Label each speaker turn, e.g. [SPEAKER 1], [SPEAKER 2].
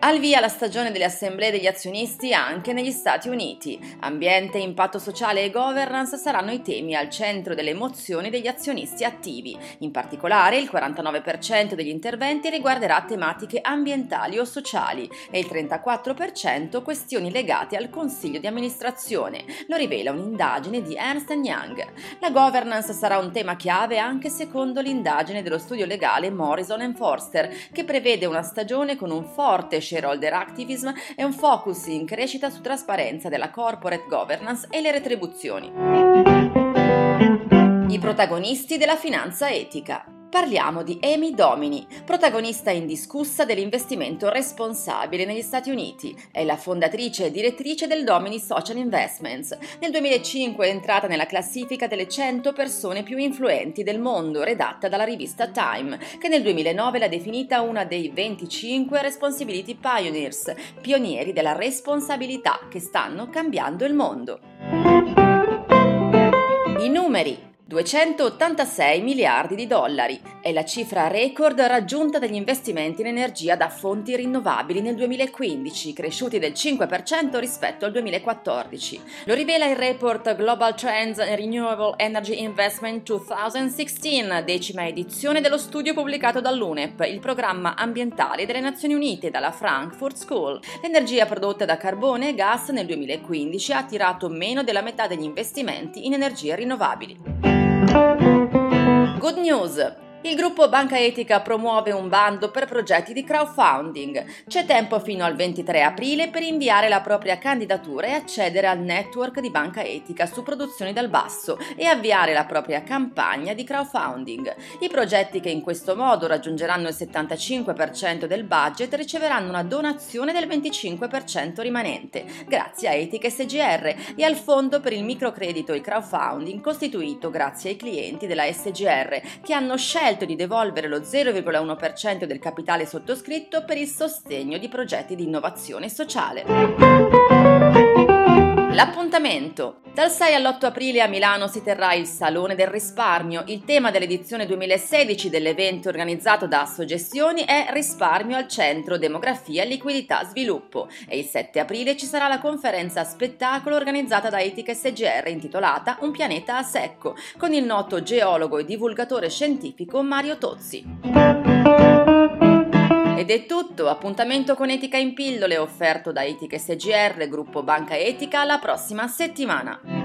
[SPEAKER 1] al via la stagione delle assemblee degli azionisti anche negli Stati Uniti. Ambiente, impatto sociale e governance saranno i temi al centro delle mozioni degli azionisti attivi. In particolare, il 49% degli interventi riguarderà tematiche ambientali o sociali e il 34% questioni legate al consiglio di amministrazione. Lo rivela un'indagine di Ernst Young. La governance sarà un tema chiave anche secondo l'indagine dello studio legale Morrison Forster, che prevede una stagione con un forte shareholder activism e un focus in crescita su trasparenza della corporate governance e le retribuzioni. I protagonisti della finanza etica. Parliamo di Amy Domini, protagonista indiscussa dell'investimento responsabile negli Stati Uniti. È la fondatrice e direttrice del Domini Social Investments. Nel 2005 è entrata nella classifica delle 100 persone più influenti del mondo, redatta dalla rivista Time, che nel 2009 l'ha definita una dei 25 Responsibility Pioneers, pionieri della responsabilità che stanno cambiando il mondo. I numeri 286 miliardi di dollari. È la cifra record raggiunta dagli investimenti in energia da fonti rinnovabili nel 2015, cresciuti del 5% rispetto al 2014. Lo rivela il report Global Trends in Renewable Energy Investment 2016, decima edizione dello studio pubblicato dall'UNEP, il programma ambientale delle Nazioni Unite dalla Frankfurt School. L'energia prodotta da carbone e gas nel 2015 ha attirato meno della metà degli investimenti in energie rinnovabili. Good news! Il gruppo Banca Etica promuove un bando per progetti di crowdfunding. C'è tempo fino al 23 aprile per inviare la propria candidatura e accedere al network di Banca Etica su produzioni dal basso e avviare la propria campagna di crowdfunding. I progetti che in questo modo raggiungeranno il 75% del budget riceveranno una donazione del 25% rimanente, grazie a Etica SGR e al fondo per il microcredito e crowdfunding costituito grazie ai clienti della SGR che hanno scelto scelto di devolvere lo 0,1% del capitale sottoscritto per il sostegno di progetti di innovazione sociale. L'appuntamento. Dal 6 all'8 aprile a Milano si terrà il Salone del Risparmio. Il tema dell'edizione 2016 dell'evento organizzato da Assogestioni è Risparmio al centro, demografia, liquidità, sviluppo. E il 7 aprile ci sarà la conferenza spettacolo organizzata da Etica SGR intitolata Un pianeta a secco, con il noto geologo e divulgatore scientifico Mario Tozzi. Ed è tutto, appuntamento con Etica in pillole offerto da Etica SGR, gruppo Banca Etica, la prossima settimana.